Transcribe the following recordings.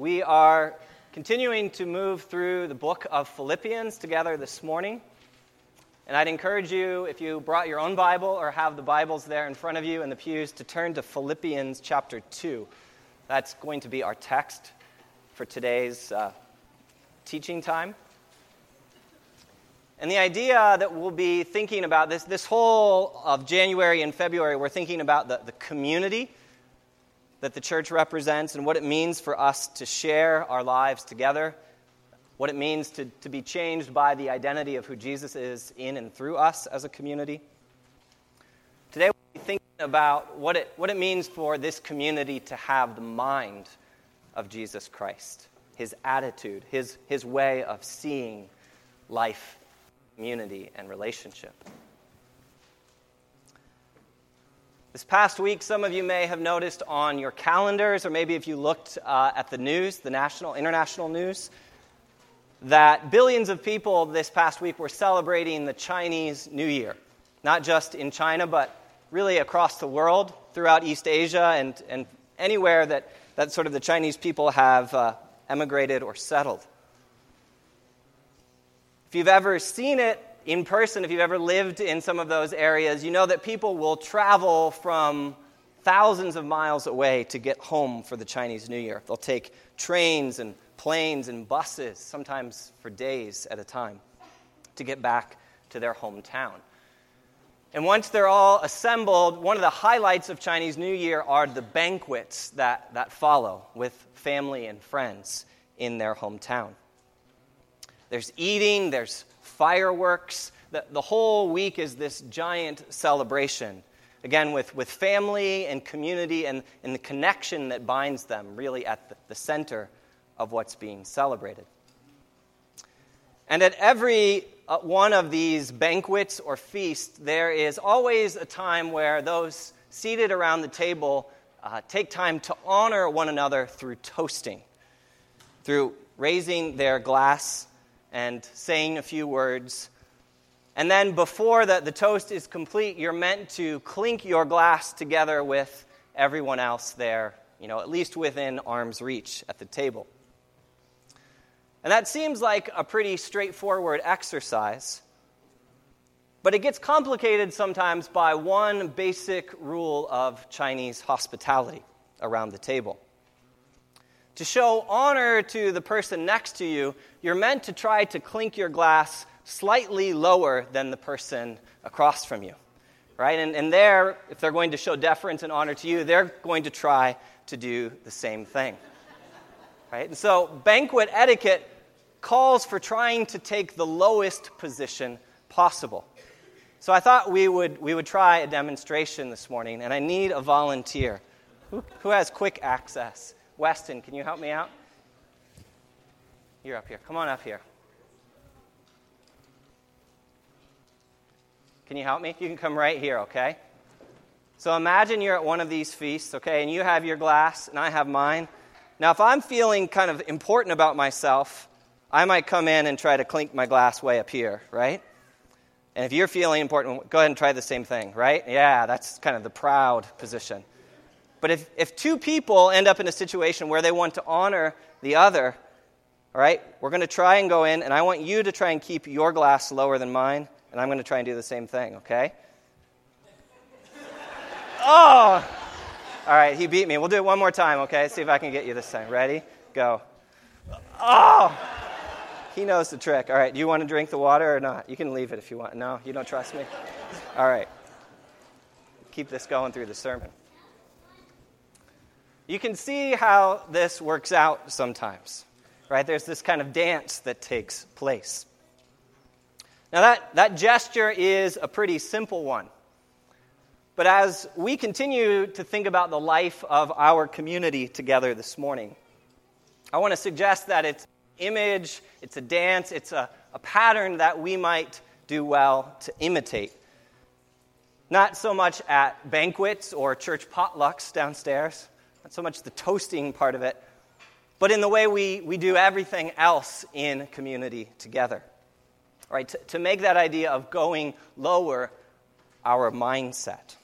We are continuing to move through the book of Philippians together this morning. And I'd encourage you, if you brought your own Bible or have the Bibles there in front of you in the pews, to turn to Philippians chapter 2. That's going to be our text for today's uh, teaching time. And the idea that we'll be thinking about this, this whole of January and February, we're thinking about the, the community that the church represents and what it means for us to share our lives together, what it means to, to be changed by the identity of who Jesus is in and through us as a community. Today, we'll be thinking about what it, what it means for this community to have the mind of Jesus Christ, his attitude, his, his way of seeing life community, and relationship. This past week, some of you may have noticed on your calendars, or maybe if you looked uh, at the news, the national, international news, that billions of people this past week were celebrating the Chinese New Year. Not just in China, but really across the world, throughout East Asia, and, and anywhere that, that sort of the Chinese people have uh, emigrated or settled. If you've ever seen it in person, if you've ever lived in some of those areas, you know that people will travel from thousands of miles away to get home for the Chinese New Year. They'll take trains and planes and buses, sometimes for days at a time, to get back to their hometown. And once they're all assembled, one of the highlights of Chinese New Year are the banquets that, that follow with family and friends in their hometown. There's eating, there's fireworks. The, the whole week is this giant celebration. Again, with, with family and community and, and the connection that binds them really at the, the center of what's being celebrated. And at every uh, one of these banquets or feasts, there is always a time where those seated around the table uh, take time to honor one another through toasting, through raising their glass and saying a few words. And then, before the, the toast is complete, you're meant to clink your glass together with everyone else there, you know, at least within arm's reach at the table. And that seems like a pretty straightforward exercise. But it gets complicated sometimes by one basic rule of Chinese hospitality around the table. To show honor to the person next to you, you're meant to try to clink your glass slightly lower than the person across from you. Right? And, and there, if they're going to show deference and honor to you, they're going to try to do the same thing. Right? And so, banquet etiquette calls for trying to take the lowest position possible. So, I thought we would, we would try a demonstration this morning, and I need a volunteer. Who, who has quick access? Weston, can you help me out? You're up here. Come on up here. Can you help me? You can come right here, okay? So imagine you're at one of these feasts, okay, and you have your glass and I have mine. Now, if I'm feeling kind of important about myself, I might come in and try to clink my glass way up here, right? And if you're feeling important, go ahead and try the same thing, right? Yeah, that's kind of the proud position. But if, if two people end up in a situation where they want to honor the other, all right, we're going to try and go in, and I want you to try and keep your glass lower than mine, and I'm going to try and do the same thing, okay? oh! All right, he beat me. We'll do it one more time, okay? See if I can get you this time. Ready? Go. Oh! He knows the trick. All right, do you want to drink the water or not? You can leave it if you want. No, you don't trust me? All right. Keep this going through the sermon. You can see how this works out sometimes, right? There's this kind of dance that takes place. Now, that, that gesture is a pretty simple one. But as we continue to think about the life of our community together this morning, I want to suggest that it's image, it's a dance, it's a, a pattern that we might do well to imitate. Not so much at banquets or church potlucks downstairs, not so much the toasting part of it, but in the way we, we do everything else in community together. Right? To, to make that idea of going lower our mindset.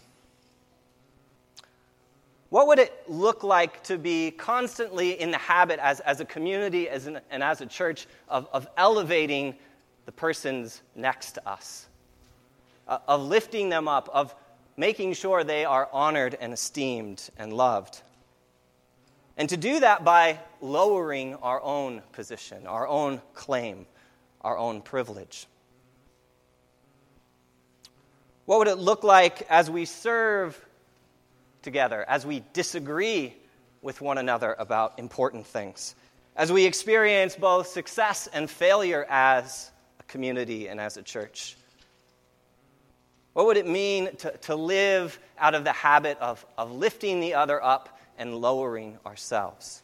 What would it look like to be constantly in the habit as, as a community as an, and as a church of, of elevating the persons next to us, uh, of lifting them up, of making sure they are honored and esteemed and loved? And to do that by lowering our own position, our own claim, our own privilege. What would it look like as we serve together, as we disagree with one another about important things, as we experience both success and failure as a community and as a church? What would it mean to, to live out of the habit of, of lifting the other up and lowering ourselves?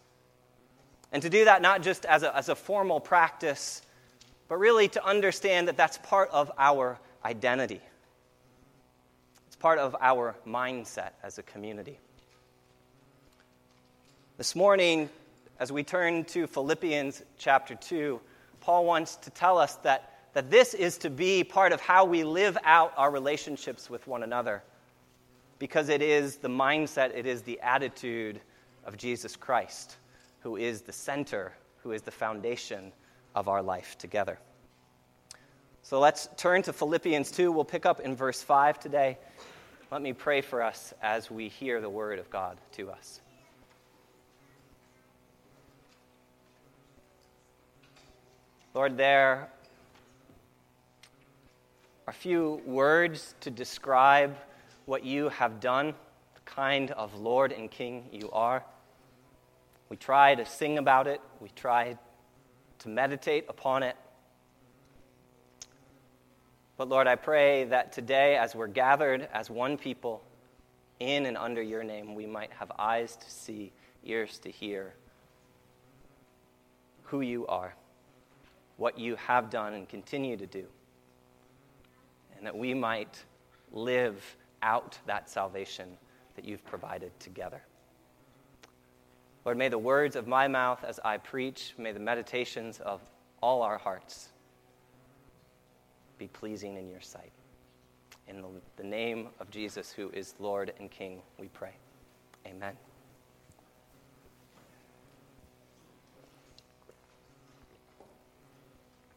And to do that not just as a, as a formal practice, but really to understand that that's part of our identity It's part of our mindset as a community. This morning, as we turn to Philippians chapter 2, Paul wants to tell us that, that this is to be part of how we live out our relationships with one another, because it is the mindset, it is the attitude of Jesus Christ, who is the center, who is the foundation of our life together. So let's turn to Philippians 2. We'll pick up in verse 5 today. Let me pray for us as we hear the word of God to us. Lord, there are a few words to describe what you have done, the kind of Lord and King you are. We try to sing about it, we try to meditate upon it. But Lord, I pray that today, as we're gathered as one people in and under your name, we might have eyes to see, ears to hear who you are, what you have done and continue to do, and that we might live out that salvation that you've provided together. Lord, may the words of my mouth as I preach, may the meditations of all our hearts be pleasing in your sight. In the, name of Jesus, who is Lord and King, we pray. Amen.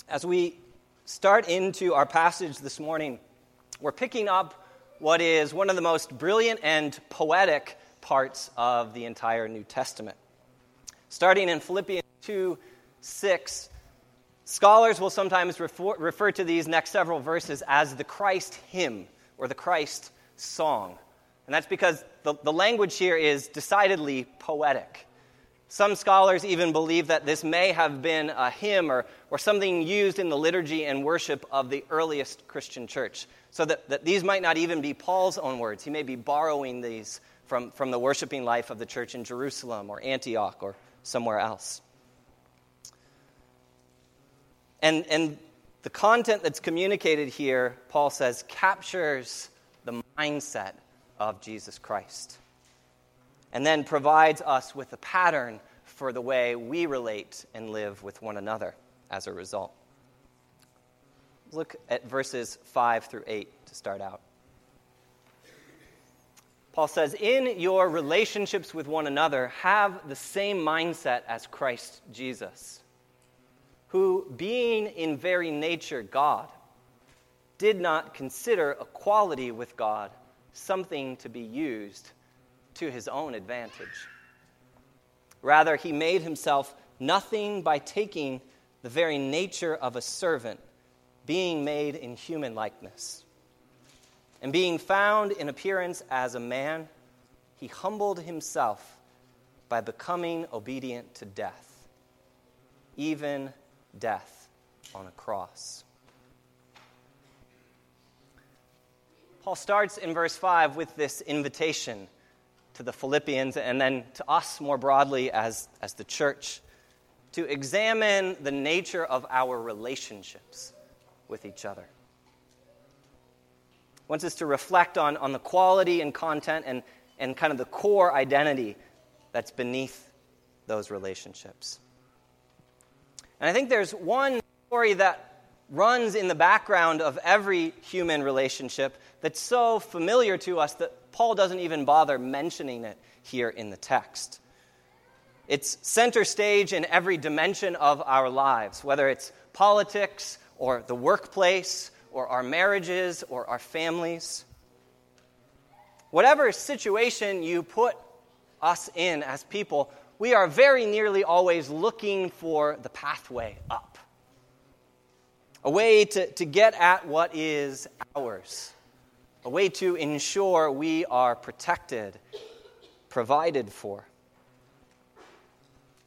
As we start into our passage this morning, we're picking up what is one of the most brilliant and poetic parts of the entire New Testament. Starting in Philippians 2 6, Scholars will sometimes refer, refer, to these next several verses as the Christ hymn or the Christ song. And that's because the, the language here is decidedly poetic. Some scholars even believe that this may have been a hymn or, or something used in the liturgy and worship of the earliest Christian church. So that, that these might not even be Paul's own words. He may be borrowing these from, from the worshiping life of the church in Jerusalem or Antioch or somewhere else. And, and the content that's communicated here, Paul says, captures the mindset of Jesus Christ and then provides us with a pattern for the way we relate and live with one another as a result. Look at verses 5 through 8 to start out. Paul says, In your relationships with one another, have the same mindset as Christ Jesus who, being in very nature God, did not consider equality with God something to be used to his own advantage. Rather, he made himself nothing by taking the very nature of a servant, being made in human likeness. And being found in appearance as a man, he humbled himself by becoming obedient to death, even death on a cross. Paul starts in verse 5 with this invitation to the Philippians and then to us more broadly as, as the church to examine the nature of our relationships with each other. He wants us to reflect on, on the quality and content and, and kind of the core identity that's beneath those relationships. And I think there's one story that runs in the background of every human relationship that's so familiar to us that, Paul doesn't even bother mentioning it here in the text. It's center stage in every dimension of our lives, whether it's politics or the workplace or our marriages or our families. Whatever situation you put us in as people, we are very nearly always looking for the pathway up. A way to, to get at what is ours. A way to ensure we are protected, provided for.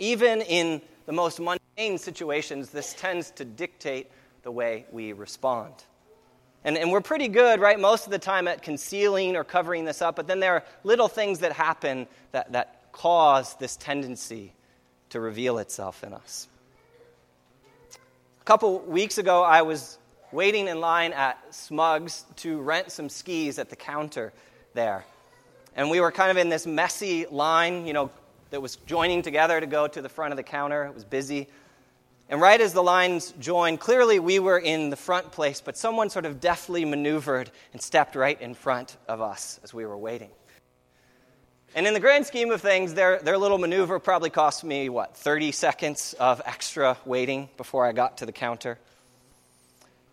Even in the most mundane situations, this tends to dictate the way we respond. And, and we're pretty good, right, most of the time at concealing or covering this up, but then there are little things that happen that, that cause this tendency to reveal itself in us. A couple weeks ago, I was waiting in line at Smugs to rent some skis at the counter there. And we were kind of in this messy line, you know, that was joining together to go to the front of the counter. It was busy. And right as the lines joined, clearly we were in the front place, but someone sort of deftly maneuvered and stepped right in front of us as we were waiting. And in the grand scheme of things, their, their little maneuver probably cost me, what, 30 seconds of extra waiting before I got to the counter.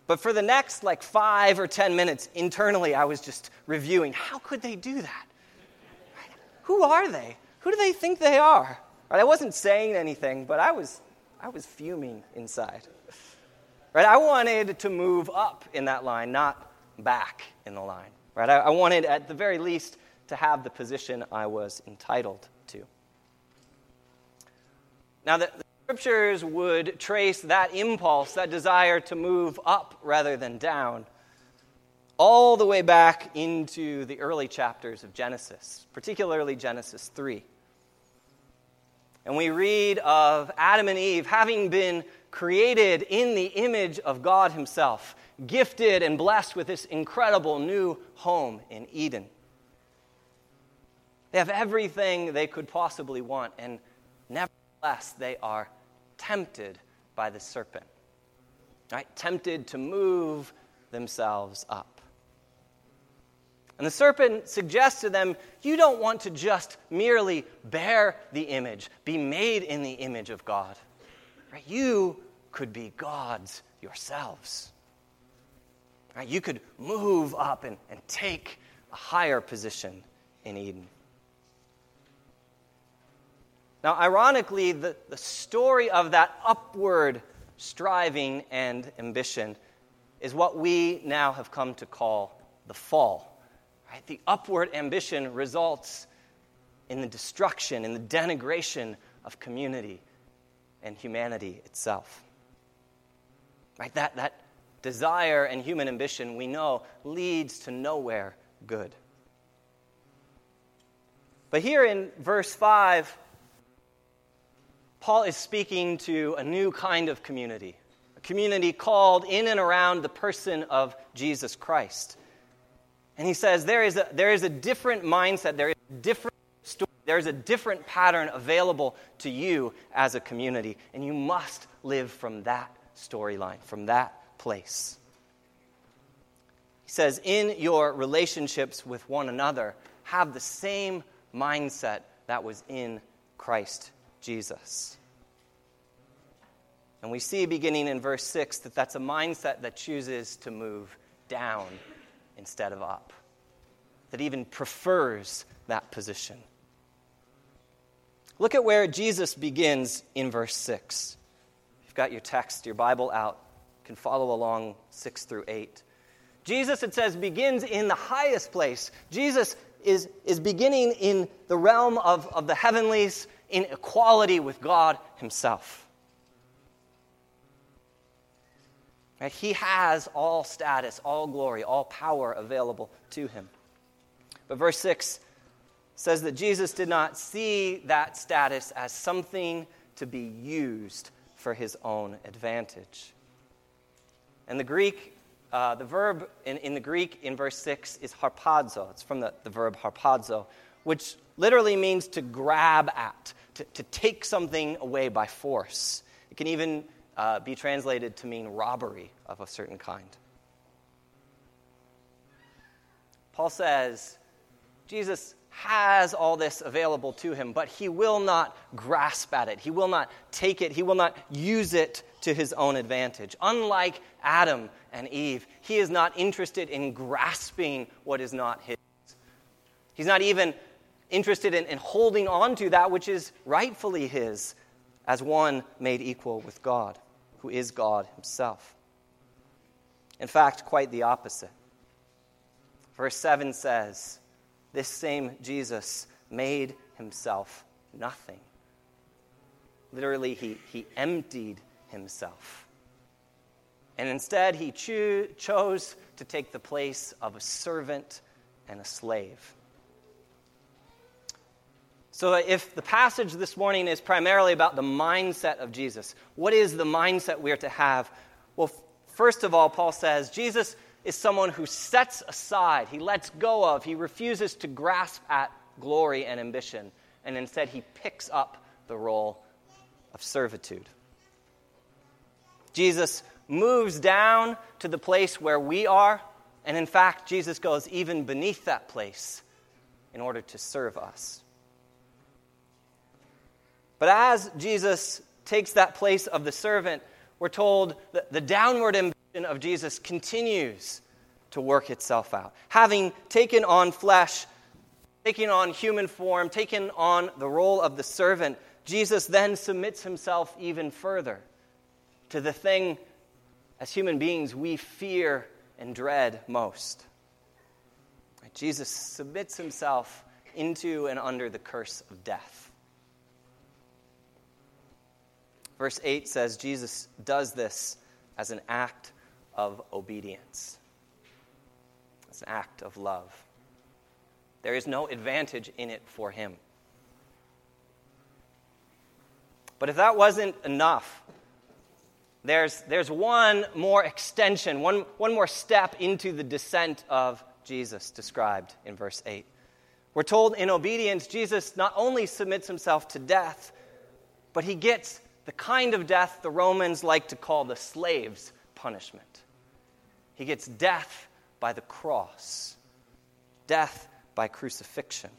But for the next like five or 10 minutes, internally, I was just reviewing how could they do that? Who are they? Who do they think they are? Right? I wasn't saying anything, but I was, I was fuming inside. Right? I wanted to move up in that line, not back in the line. Right? I, I wanted, at the very least, to have the position I was entitled to. Now, the scriptures would trace that impulse, that desire to move up rather than down, all the way back into the early chapters of Genesis, particularly Genesis 3. And we read of Adam and Eve having been created in the image of God Himself, gifted and blessed with this incredible new home in Eden. They have everything they could possibly want, and nevertheless, they are tempted by the serpent. Right? Tempted to move themselves up. And the serpent suggests to them, You don't want to just merely bear the image, be made in the image of God. Right? You could be gods yourselves. Right? You could move up and, and take a higher position in Eden. Now, ironically, the, the story of that upward striving and ambition is what we now have come to call the fall. Right? The upward ambition results in the destruction, in the denigration of community and humanity itself. Right? That, that desire and human ambition, we know, leads to nowhere good. But here in verse 5, Paul is speaking to a new kind of community, a community called in and around the person of Jesus Christ. And he says there is a, there is a different mindset, there is a different story, there is a different pattern available to you as a community. And you must live from that storyline, from that place. He says, in your relationships with one another, have the same mindset that was in Christ Jesus. And we see beginning in verse 6 that that's a mindset that chooses to move down instead of up, that even prefers that position. Look at where Jesus begins in verse 6. You've got your text, your Bible out, you can follow along 6 through 8. Jesus, it says, begins in the highest place. Jesus is, is beginning in the realm of, of the heavenlies, in equality with God Himself. Right? He has all status, all glory, all power available to him. But verse 6 says that Jesus did not see that status as something to be used for his own advantage. And the Greek, uh, the verb in, in the Greek in verse 6 is harpazo. It's from the, the verb harpazo, which literally means to grab at, to, to take something away by force. It can even uh, be translated to mean robbery of a certain kind. Paul says, Jesus has all this available to him, but he will not grasp at it. He will not take it. He will not use it to his own advantage. Unlike Adam and Eve, he is not interested in grasping what is not his. He's not even interested in, in holding on to that which is rightfully his as one made equal with God, who is God himself. In fact, quite the opposite. Verse 7 says, This same Jesus made himself nothing. Literally, he, he emptied himself. And instead, he cho- chose to take the place of a servant and a slave. So, if the passage this morning is primarily about the mindset of Jesus, what is the mindset we are to have? Well, first of all, Paul says Jesus is someone who sets aside, he lets go of, he refuses to grasp at glory and ambition, and instead he picks up the role of servitude. Jesus moves down to the place where we are, and in fact, Jesus goes even beneath that place in order to serve us. But as Jesus takes that place of the servant, we're told that the downward ambition of Jesus continues to work itself out. Having taken on flesh, taking on human form, taken on the role of the servant, Jesus then submits himself even further to the thing as human beings we fear and dread most. Jesus submits himself into and under the curse of death. Verse 8 says Jesus does this as an act of obedience, as an act of love. There is no advantage in it for him. But if that wasn't enough, there's, there's one more extension, one, one more step into the descent of Jesus described in verse 8. We're told in obedience, Jesus not only submits himself to death, but he gets the kind of death the Romans like to call the slave's punishment. He gets death by the cross, death by crucifixion.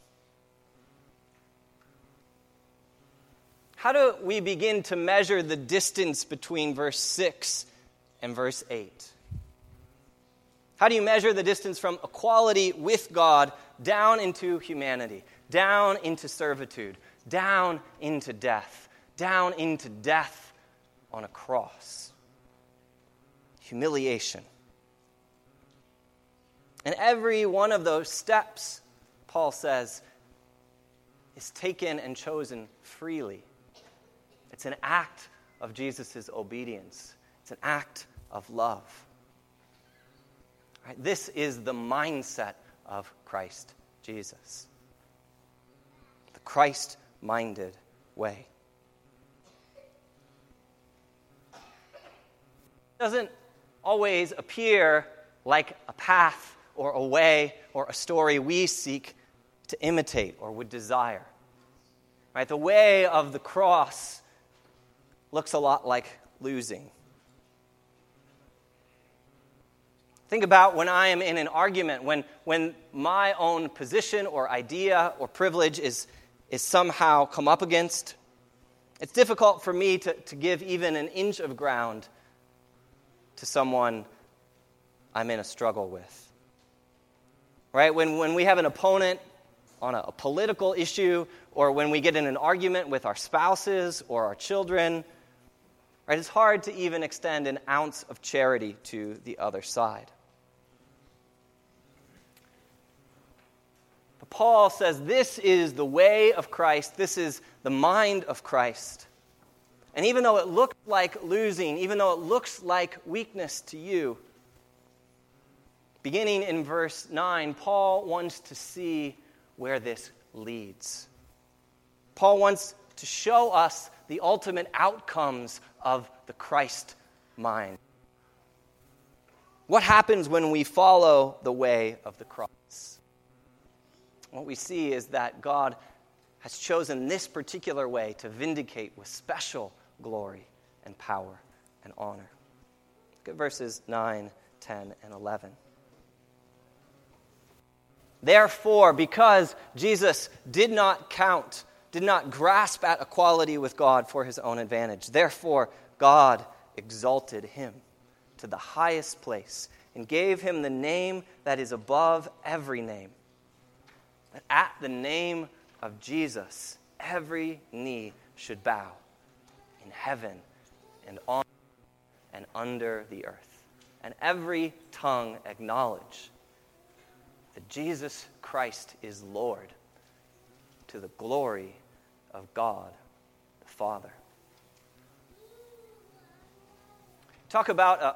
How do we begin to measure the distance between verse 6 and verse 8? How do you measure the distance from equality with God down into humanity, down into servitude, down into death? Down into death on a cross. Humiliation. And every one of those steps, Paul says, is taken and chosen freely. It's an act of Jesus' obedience, it's an act of love. Right? This is the mindset of Christ Jesus. The Christ minded way. Doesn't always appear like a path or a way or a story we seek to imitate or would desire. Right? The way of the cross looks a lot like losing. Think about when I am in an argument, when, when my own position or idea or privilege is, is somehow come up against. It's difficult for me to, to give even an inch of ground to someone I'm in a struggle with. Right? When, when we have an opponent on a, a political issue, or when we get in an argument with our spouses or our children, right, it's hard to even extend an ounce of charity to the other side. Paul says this is the way of Christ, this is the mind of Christ. And even though it looks like losing, even though it looks like weakness to you, beginning in verse 9, Paul wants to see where this leads. Paul wants to show us the ultimate outcomes of the Christ mind. What happens when we follow the way of the cross? What we see is that God has chosen this particular way to vindicate with special glory and power and honor. Look at verses 9, 10, and 11. Therefore, because Jesus did not count, did not grasp at equality with God for his own advantage, therefore, God exalted him to the highest place and gave him the name that is above every name. That at the name of Jesus, every knee should bow in heaven and on and under the earth, and every tongue acknowledge that Jesus Christ is Lord to the glory of God the Father. Talk about a,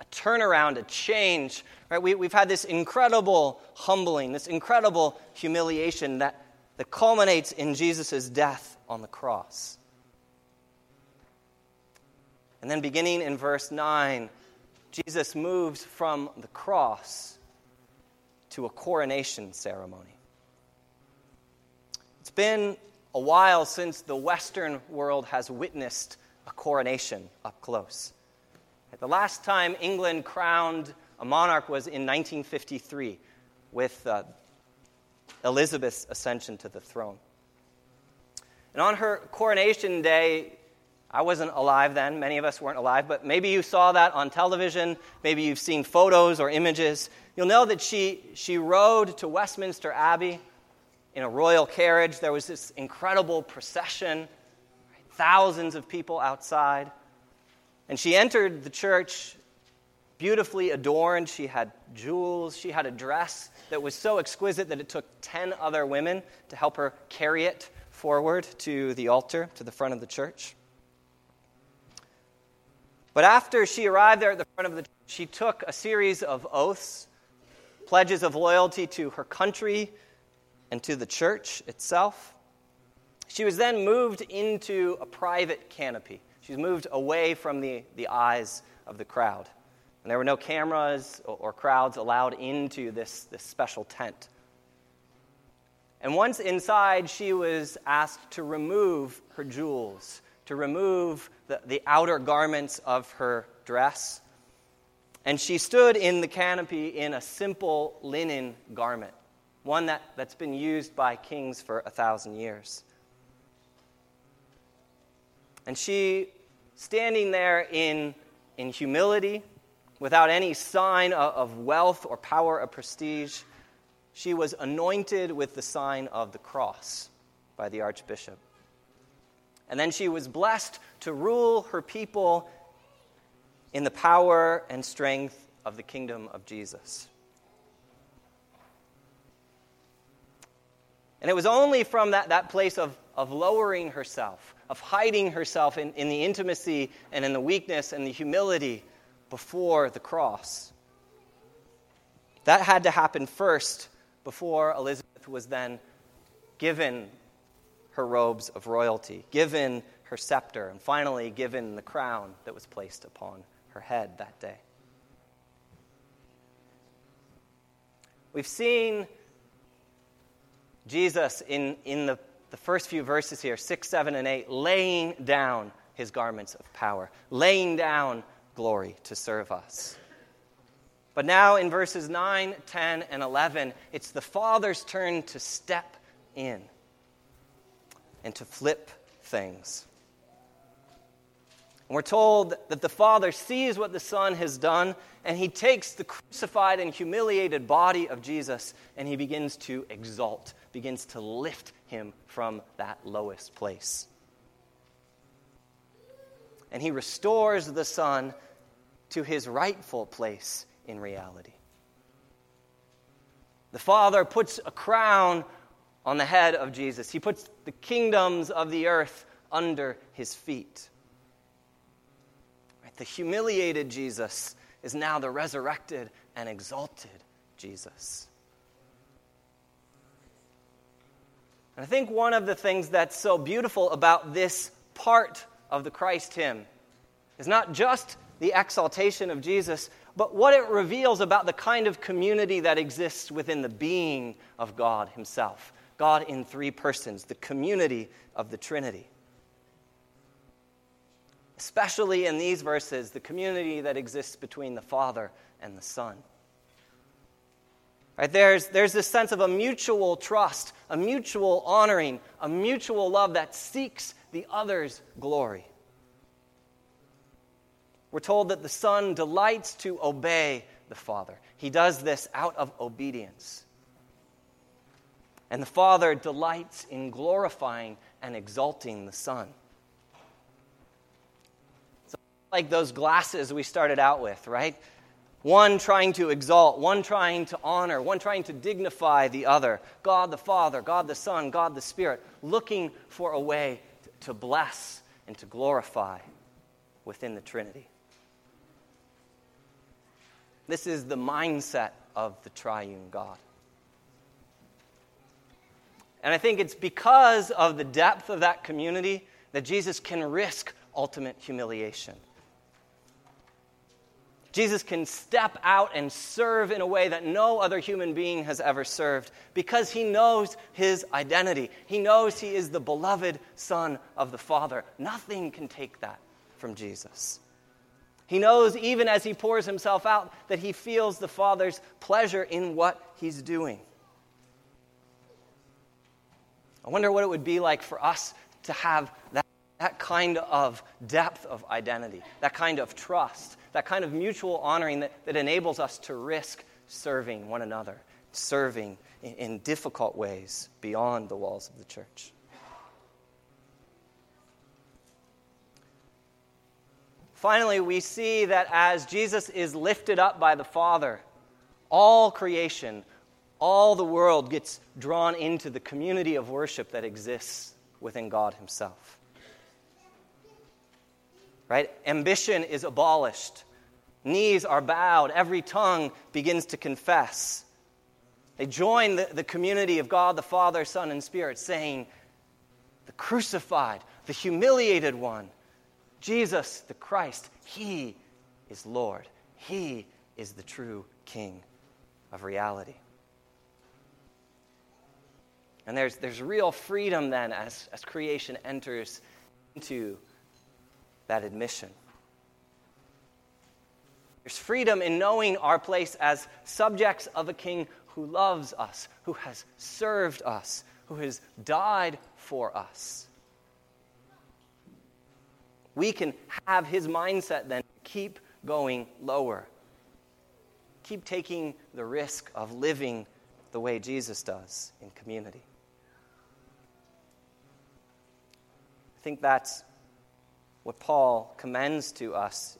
a turnaround, a change. Right? We, we've had this incredible humbling, this incredible humiliation that, that culminates in Jesus' death on the cross. And then, beginning in verse 9, Jesus moves from the cross to a coronation ceremony. It's been a while since the Western world has witnessed a coronation up close. The last time England crowned a monarch was in 1953 with uh, Elizabeth's ascension to the throne. And on her coronation day, I wasn't alive then. Many of us weren't alive, but maybe you saw that on television. Maybe you've seen photos or images. You'll know that she, she rode to Westminster Abbey in a royal carriage. There was this incredible procession, thousands of people outside. And she entered the church beautifully adorned. She had jewels. She had a dress that was so exquisite that it took 10 other women to help her carry it forward to the altar, to the front of the church. But after she arrived there at the front of the church, she took a series of oaths, pledges of loyalty to her country and to the church itself. She was then moved into a private canopy. She was moved away from the, the eyes of the crowd. And there were no cameras or, or crowds allowed into this, this special tent. And once inside, she was asked to remove her jewels, to remove the, the outer garments of her dress. And she stood in the canopy in a simple linen garment, one that, that's been used by kings for a thousand years. And she, standing there in, in humility, without any sign of, of wealth or power or prestige, she was anointed with the sign of the cross by the archbishop. And then she was blessed to rule her people in the power and strength of the kingdom of Jesus. And it was only from that, that place of, of lowering herself, of hiding herself in, in the intimacy and in the weakness and the humility before the cross. That had to happen first before Elizabeth was then given her robes of royalty, given her scepter, and finally given the crown that was placed upon her head that day. We've seen Jesus in, in the, the first few verses here, 6, 7, and 8, laying down his garments of power, laying down glory to serve us. But now in verses 9, 10, and 11, it's the Father's turn to step in and to flip things. And we're told that the Father sees what the Son has done, and he takes the crucified and humiliated body of Jesus and he begins to exalt, begins to lift him from that lowest place. And he restores the Son to his rightful place in reality. The Father puts a crown on the head of Jesus. He puts the kingdoms of the earth under his feet. Right? The humiliated Jesus is now the resurrected and exalted Jesus. And I think one of the things that's so beautiful about this part of the Christ hymn is not just the exaltation of Jesus, but what it reveals about the kind of community that exists within the being of God Himself. God in three persons, the community of the Trinity. Especially in these verses, the community that exists between the Father and the Son. Right? There's, there's this sense of a mutual trust, a mutual honoring, a mutual love that seeks the other's glory. We're told that the Son delights to obey the Father. He does this out of obedience. And the Father delights in glorifying and exalting the Son. So, like those glasses we started out with, right? One trying to exalt, one trying to honor, one trying to dignify the other. God the Father, God the Son, God the Spirit, looking for a way to bless and to glorify within the Trinity. This is the mindset of the triune God. And I think it's because of the depth of that community that Jesus can risk ultimate humiliation. Jesus can step out and serve in a way that no other human being has ever served because he knows his identity. He knows he is the beloved Son of the Father. Nothing can take that from Jesus. He knows, even as he pours himself out, that he feels the Father's pleasure in what he's doing. I wonder what it would be like for us to have that, that kind of depth of identity, that kind of trust, that kind of mutual honoring that, that enables us to risk serving one another, serving in, in difficult ways beyond the walls of the church. Finally, we see that as Jesus is lifted up by the Father, all creation, all the world gets drawn into the community of worship that exists within God Himself right? Ambition is abolished. Knees are bowed. Every tongue begins to confess. They join the, the community of God, the Father, Son, and Spirit, saying, The crucified, the humiliated one, Jesus the Christ, He is Lord. He is the true King of reality. And there's, there's real freedom then as, as creation enters into that admission. There's freedom in knowing our place as subjects of a king who loves us, who has served us, who has died for us. We can have his mindset then keep going lower. Keep taking the risk of living the way Jesus does in community. I think that's what Paul commends to us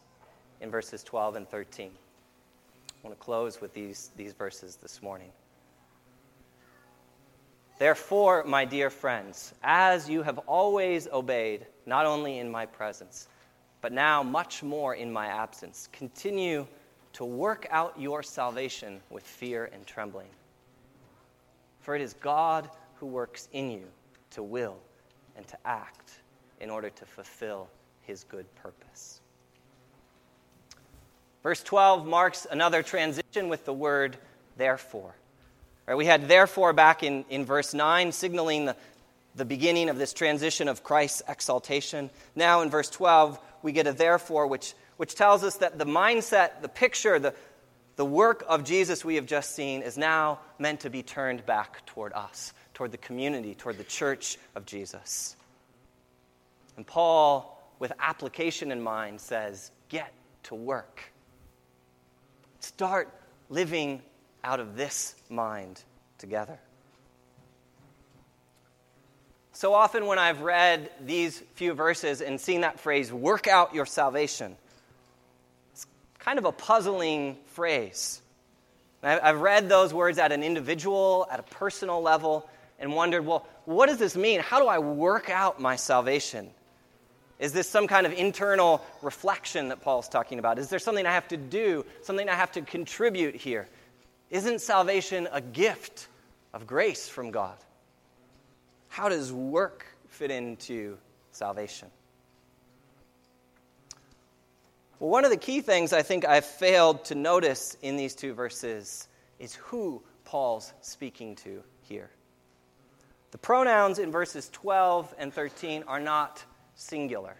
in verses 12 and 13. I want to close with these, these verses this morning. Therefore, my dear friends, as you have always obeyed, not only in my presence, but now much more in my absence, continue to work out your salvation with fear and trembling. For it is God who works in you to will and to act in order to fulfill his good purpose. Verse 12 marks another transition with the word therefore. Right, we had therefore back in, in verse 9, signaling the, the beginning of this transition of Christ's exaltation. Now in verse 12, we get a therefore, which, which tells us that the mindset, the picture, the, the work of Jesus we have just seen is now meant to be turned back toward us, toward the community, toward the church of Jesus. And Paul with application in mind, says, get to work. Start living out of this mind together. So often, when I've read these few verses and seen that phrase, work out your salvation, it's kind of a puzzling phrase. I've read those words at an individual, at a personal level, and wondered, well, what does this mean? How do I work out my salvation? Is this some kind of internal reflection that Paul's talking about? Is there something I have to do, something I have to contribute here? Isn't salvation a gift of grace from God? How does work fit into salvation? Well, one of the key things I think I've failed to notice in these two verses is who Paul's speaking to here. The pronouns in verses 12 and 13 are not singular.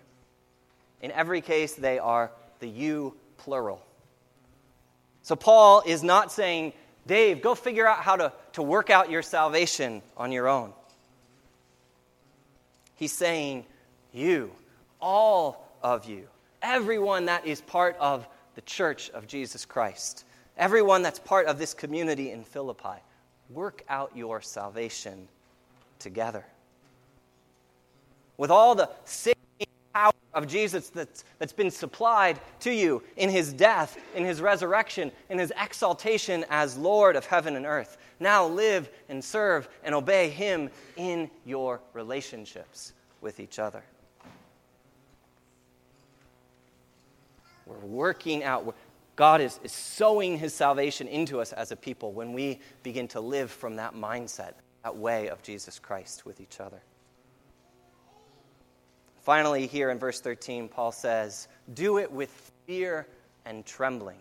In every case, they are the you plural. So Paul is not saying, Dave, go figure out how to, to work out your salvation on your own. He's saying, You, all of you, everyone that is part of the church of Jesus Christ, everyone that's part of this community in Philippi, work out your salvation together. With all the saving power of Jesus that's, that's been supplied to you in his death, in his resurrection, in his exaltation as Lord of heaven and earth, now live and serve and obey him in your relationships with each other. We're working out. God is, is sowing his salvation into us as a people when we begin to live from that mindset, that way of Jesus Christ with each other. Finally, here in verse 13, Paul says, Do it with fear and trembling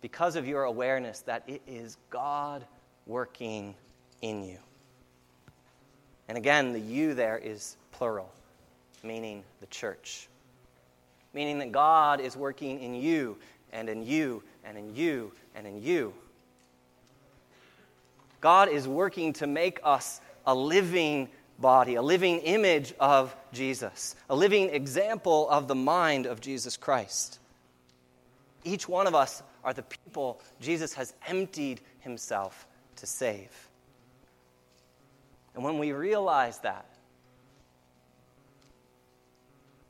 because of your awareness that it is God working in you. And again, the you there is plural, meaning the church meaning that God is working in you and in you and in you and in you. God is working to make us a living body, a living image of Jesus, a living example of the mind of Jesus Christ. Each one of us are the people Jesus has emptied himself to save. And when we realize that,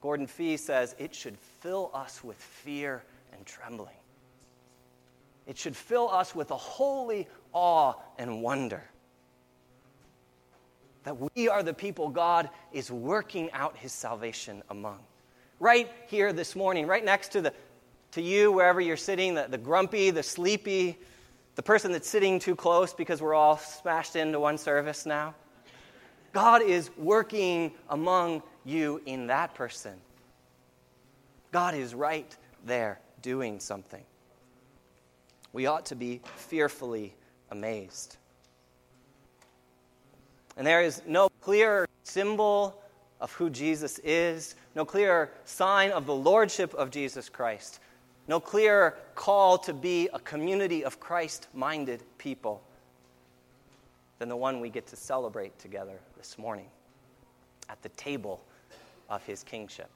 Gordon Fee says it should fill us with fear and trembling. It should fill us with a holy awe and wonder that we are the people God is working out his salvation among. Right here this morning, right next to, the, to you, wherever you're sitting, the, the grumpy, the sleepy, the person that's sitting too close because we're all smashed into one service now. God is working among you in that person. God is right there doing something. We ought to be fearfully amazed. And there is no clearer symbol of who Jesus is, no clearer sign of the lordship of Jesus Christ, no clearer call to be a community of Christ minded people than the one we get to celebrate together this morning at the table of his kingship.